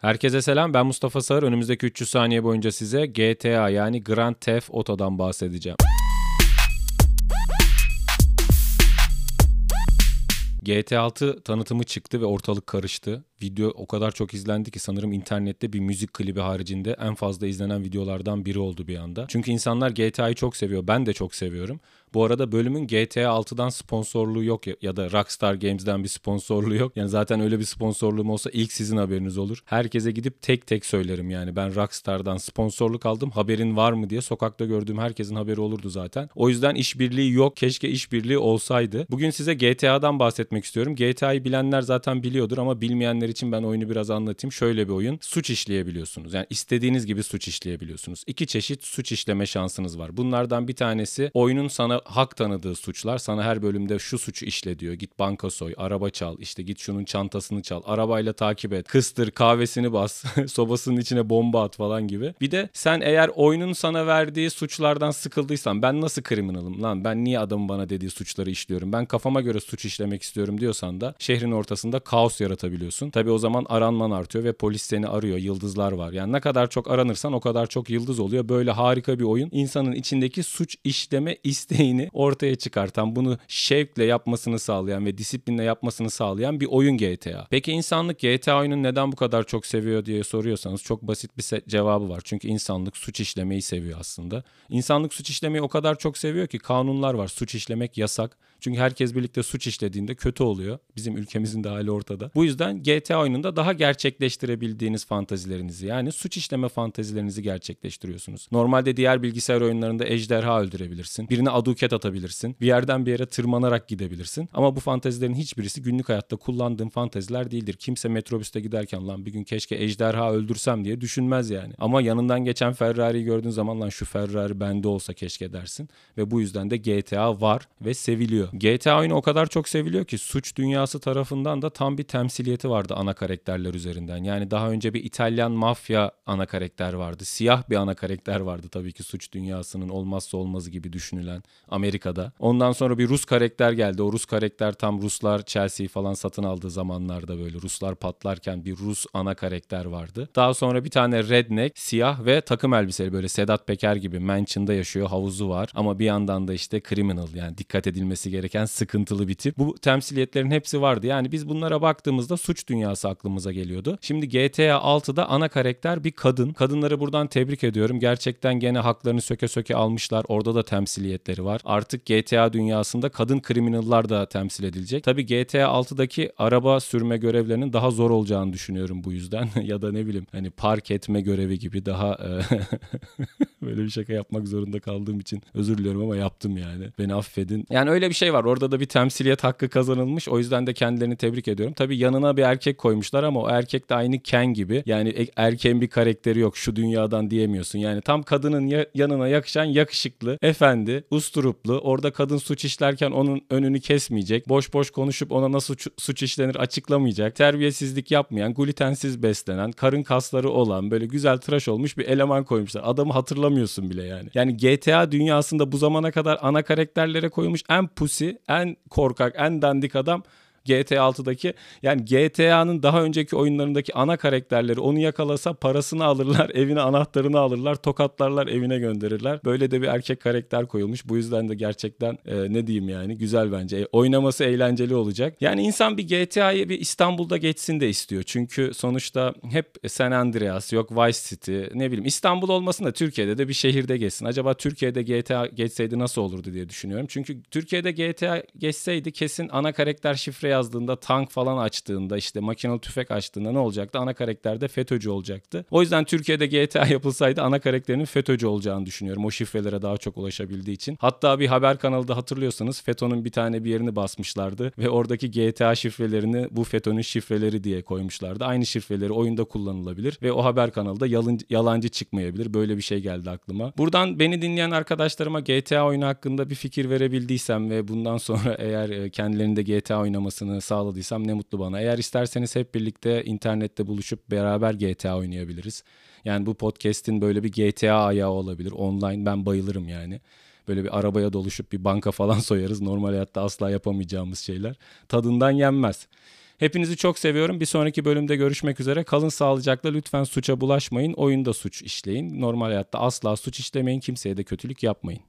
Herkese selam ben Mustafa Sağır. Önümüzdeki 300 saniye boyunca size GTA yani Grand Theft Auto'dan bahsedeceğim. GTA 6 tanıtımı çıktı ve ortalık karıştı. Video o kadar çok izlendi ki sanırım internette bir müzik klibi haricinde en fazla izlenen videolardan biri oldu bir anda. Çünkü insanlar GTA'yı çok seviyor. Ben de çok seviyorum. Bu arada bölümün GTA 6'dan sponsorluğu yok ya, ya da Rockstar Games'den bir sponsorluğu yok. Yani zaten öyle bir sponsorluğum olsa ilk sizin haberiniz olur. Herkese gidip tek tek söylerim yani ben Rockstar'dan sponsorluk aldım haberin var mı diye sokakta gördüğüm herkesin haberi olurdu zaten. O yüzden işbirliği yok. Keşke işbirliği olsaydı. Bugün size GTA'dan bahsetmek istiyorum. GTA'yı bilenler zaten biliyordur ama bilmeyenler için ben oyunu biraz anlatayım. Şöyle bir oyun. Suç işleyebiliyorsunuz. Yani istediğiniz gibi suç işleyebiliyorsunuz. İki çeşit suç işleme şansınız var. Bunlardan bir tanesi oyunun sana hak tanıdığı suçlar. Sana her bölümde şu suçu işle diyor. Git banka soy, araba çal, işte git şunun çantasını çal, arabayla takip et, kıstır, kahvesini bas, sobasının içine bomba at falan gibi. Bir de sen eğer oyunun sana verdiği suçlardan sıkıldıysan ben nasıl kriminalım lan ben niye adamın bana dediği suçları işliyorum ben kafama göre suç işlemek istiyorum diyorsan da şehrin ortasında kaos yaratabiliyorsun. Tabi o zaman aranman artıyor ve polis seni arıyor yıldızlar var. Yani ne kadar çok aranırsan o kadar çok yıldız oluyor. Böyle harika bir oyun insanın içindeki suç işleme isteğini ortaya çıkartan, bunu şevkle yapmasını sağlayan ve disiplinle yapmasını sağlayan bir oyun GTA. Peki insanlık GTA oyunun neden bu kadar çok seviyor diye soruyorsanız çok basit bir cevabı var. Çünkü insanlık suç işlemeyi seviyor aslında. İnsanlık suç işlemeyi o kadar çok seviyor ki kanunlar var. Suç işlemek yasak. Çünkü herkes birlikte suç işlediğinde kötü oluyor. Bizim ülkemizin de hali ortada. Bu yüzden GTA oyununda daha gerçekleştirebildiğiniz fantazilerinizi yani suç işleme fantazilerinizi gerçekleştiriyorsunuz. Normalde diğer bilgisayar oyunlarında ejderha öldürebilirsin. Birine aduket atabilirsin. Bir yerden bir yere tırmanarak gidebilirsin. Ama bu fantazilerin hiçbirisi günlük hayatta kullandığım fantaziler değildir. Kimse metrobüste giderken lan bir gün keşke ejderha öldürsem diye düşünmez yani. Ama yanından geçen Ferrari'yi gördüğün zaman lan şu Ferrari bende olsa keşke dersin. Ve bu yüzden de GTA var ve seviliyor. GTA oyunu o kadar çok seviliyor ki suç dünyası tarafından da tam bir temsiliyeti vardı ana karakterler üzerinden. Yani daha önce bir İtalyan mafya ana karakter vardı. Siyah bir ana karakter vardı tabii ki suç dünyasının olmazsa olmazı gibi düşünülen Amerika'da. Ondan sonra bir Rus karakter geldi. O Rus karakter tam Ruslar Chelsea'yi falan satın aldığı zamanlarda böyle Ruslar patlarken bir Rus ana karakter vardı. Daha sonra bir tane redneck, siyah ve takım elbiseli böyle Sedat Peker gibi mansion'da yaşıyor. Havuzu var ama bir yandan da işte criminal yani dikkat edilmesi gereken sıkıntılı bir tip. Bu temsiliyetlerin hepsi vardı. Yani biz bunlara baktığımızda suç dünyası aklımıza geliyordu. Şimdi GTA 6'da ana karakter bir kadın. Kadınları buradan tebrik ediyorum. Gerçekten gene haklarını söke söke almışlar. Orada da temsiliyetleri var. Artık GTA dünyasında kadın kriminallar da temsil edilecek. Tabii GTA 6'daki araba sürme görevlerinin daha zor olacağını düşünüyorum bu yüzden. ya da ne bileyim hani park etme görevi gibi daha e, böyle bir şaka yapmak zorunda kaldığım için özür diliyorum ama yaptım yani. Beni affedin. Yani öyle bir şey var. Orada da bir temsiliyet hakkı kazanılmış. O yüzden de kendilerini tebrik ediyorum. Tabii yanına bir erkek koymuşlar ama o erkek de aynı Ken gibi. Yani e, erkeğin bir karakteri yok şu dünyadan diyemiyorsun. Yani tam kadının yanına yakışan yakışıklı, efendi, usturuplu. Orada kadın suç işlerken onun önünü kesmeyecek. Boş boş konuşup ona nasıl suç işlenir açıklamayacak. Terbiyesizlik yapmayan, glutensiz beslenen, karın kasları olan böyle güzel tıraş olmuş bir eleman koymuşlar. Adamı hatırlamıyorsun bile yani. Yani GTA dünyasında bu zamana kadar ana karakterlere koyulmuş en pusi, en korkak, en dandik adam GTA 6'daki yani GTA'nın daha önceki oyunlarındaki ana karakterleri onu yakalasa parasını alırlar, evine anahtarını alırlar, tokatlarlar, evine gönderirler. Böyle de bir erkek karakter koyulmuş. Bu yüzden de gerçekten e, ne diyeyim yani güzel bence. E, oynaması eğlenceli olacak. Yani insan bir GTA'yı bir İstanbul'da geçsin de istiyor. Çünkü sonuçta hep San Andreas, yok Vice City, ne bileyim İstanbul olmasın da Türkiye'de de bir şehirde geçsin. Acaba Türkiye'de GTA geçseydi nasıl olurdu diye düşünüyorum. Çünkü Türkiye'de GTA geçseydi kesin ana karakter şifre yazdığında, tank falan açtığında, işte makinalı tüfek açtığında ne olacaktı? Ana karakter de FETÖ'cü olacaktı. O yüzden Türkiye'de GTA yapılsaydı ana karakterinin FETÖ'cü olacağını düşünüyorum. O şifrelere daha çok ulaşabildiği için. Hatta bir haber kanalında hatırlıyorsanız FETÖ'nün bir tane bir yerini basmışlardı ve oradaki GTA şifrelerini bu FETÖ'nün şifreleri diye koymuşlardı. Aynı şifreleri oyunda kullanılabilir ve o haber kanalda yalın, yalancı çıkmayabilir. Böyle bir şey geldi aklıma. Buradan beni dinleyen arkadaşlarıma GTA oyunu hakkında bir fikir verebildiysem ve bundan sonra eğer e, kendilerinde GTA oynaması olmasını sağladıysam ne mutlu bana. Eğer isterseniz hep birlikte internette buluşup beraber GTA oynayabiliriz. Yani bu podcast'in böyle bir GTA ayağı olabilir. Online ben bayılırım yani. Böyle bir arabaya doluşup bir banka falan soyarız. Normal hayatta asla yapamayacağımız şeyler. Tadından yenmez. Hepinizi çok seviyorum. Bir sonraki bölümde görüşmek üzere. Kalın sağlıcakla lütfen suça bulaşmayın. Oyunda suç işleyin. Normal hayatta asla suç işlemeyin. Kimseye de kötülük yapmayın.